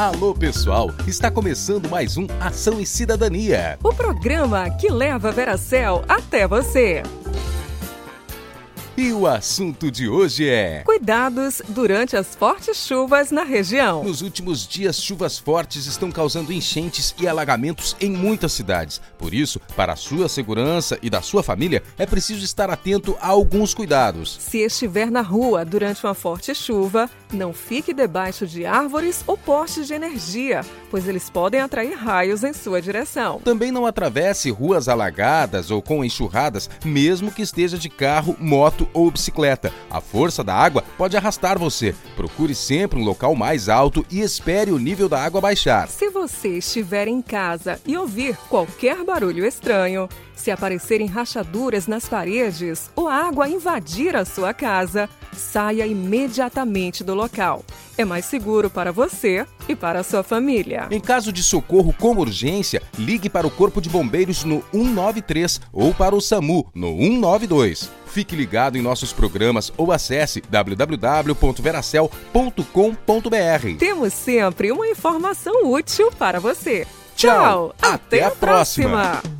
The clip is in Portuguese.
Alô, pessoal! Está começando mais um Ação e Cidadania. O programa que leva a Veracel até você. E o assunto de hoje é. Cuidados durante as fortes chuvas na região. Nos últimos dias, chuvas fortes estão causando enchentes e alagamentos em muitas cidades. Por isso, para a sua segurança e da sua família, é preciso estar atento a alguns cuidados. Se estiver na rua durante uma forte chuva, não fique debaixo de árvores ou postes de energia, pois eles podem atrair raios em sua direção. Também não atravesse ruas alagadas ou com enxurradas, mesmo que esteja de carro, moto ou bicicleta. A força da água pode arrastar você. Procure sempre um local mais alto e espere o nível da água baixar. Se você estiver em casa e ouvir qualquer barulho estranho, se aparecerem rachaduras nas paredes ou a água invadir a sua casa, saia imediatamente do local. É mais seguro para você e para a sua família. Em caso de socorro com urgência, ligue para o Corpo de Bombeiros no 193 ou para o SAMU no 192. Fique ligado em nossos programas ou acesse www.veracel.com.br. Temos sempre uma informação útil para você. Tchau, até, até a próxima. próxima.